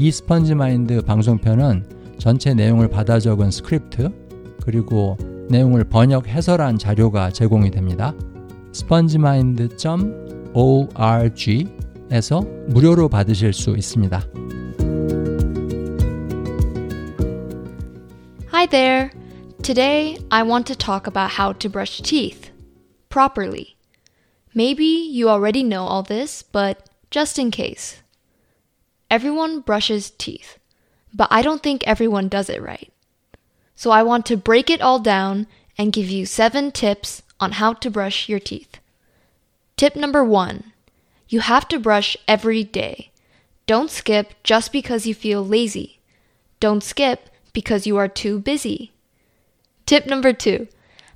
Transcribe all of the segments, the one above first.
이 스펀지 마인드 방송편은 전체 내용을 받아 적은 스크립트 그리고 내용을 번역 해설한 자료가 제공이 됩니다. spongemind.org에서 무료로 받으실 수 있습니다. Hi there. Today I want to talk about how to brush teeth properly. Maybe you already know all this, but just in case. Everyone brushes teeth, but I don't think everyone does it right. So I want to break it all down and give you seven tips on how to brush your teeth. Tip number one you have to brush every day. Don't skip just because you feel lazy. Don't skip because you are too busy. Tip number two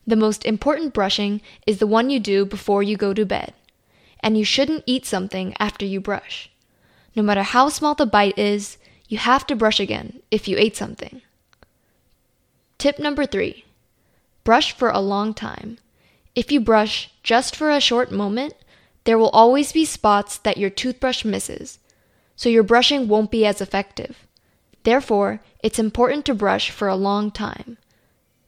the most important brushing is the one you do before you go to bed. And you shouldn't eat something after you brush. No matter how small the bite is, you have to brush again if you ate something. Tip number three brush for a long time. If you brush just for a short moment, there will always be spots that your toothbrush misses, so your brushing won't be as effective. Therefore, it's important to brush for a long time.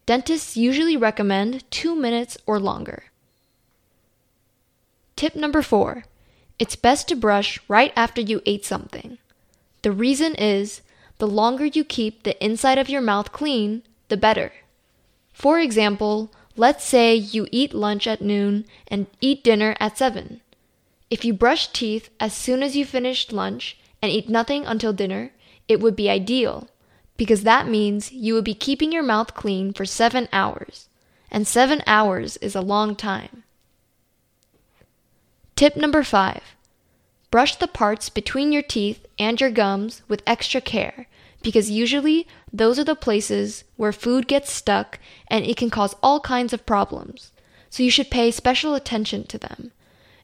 Dentists usually recommend two minutes or longer. Tip number four it's best to brush right after you ate something. The reason is the longer you keep the inside of your mouth clean, the better. For example, let's say you eat lunch at noon and eat dinner at 7. If you brush teeth as soon as you finished lunch and eat nothing until dinner, it would be ideal because that means you would be keeping your mouth clean for 7 hours. And 7 hours is a long time. Tip number 5. Brush the parts between your teeth and your gums with extra care because usually those are the places where food gets stuck and it can cause all kinds of problems. So you should pay special attention to them.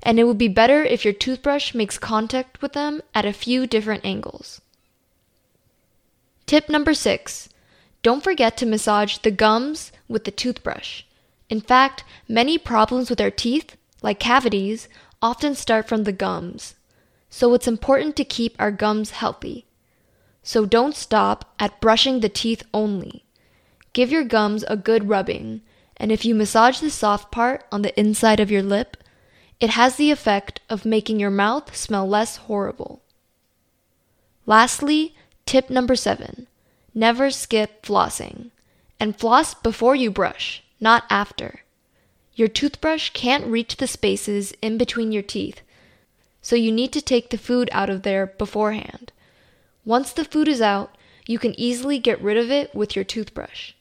And it would be better if your toothbrush makes contact with them at a few different angles. Tip number six don't forget to massage the gums with the toothbrush. In fact, many problems with our teeth, like cavities, often start from the gums. So it's important to keep our gums healthy. So don't stop at brushing the teeth only. Give your gums a good rubbing, and if you massage the soft part on the inside of your lip, it has the effect of making your mouth smell less horrible. Lastly, tip number seven never skip flossing. And floss before you brush, not after. Your toothbrush can't reach the spaces in between your teeth, so you need to take the food out of there beforehand. Once the food is out, you can easily get rid of it with your toothbrush.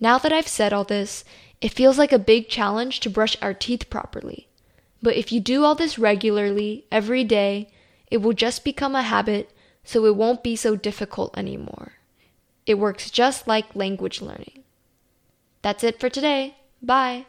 Now that I've said all this, it feels like a big challenge to brush our teeth properly. But if you do all this regularly, every day, it will just become a habit, so it won't be so difficult anymore. It works just like language learning. That's it for today. Bye.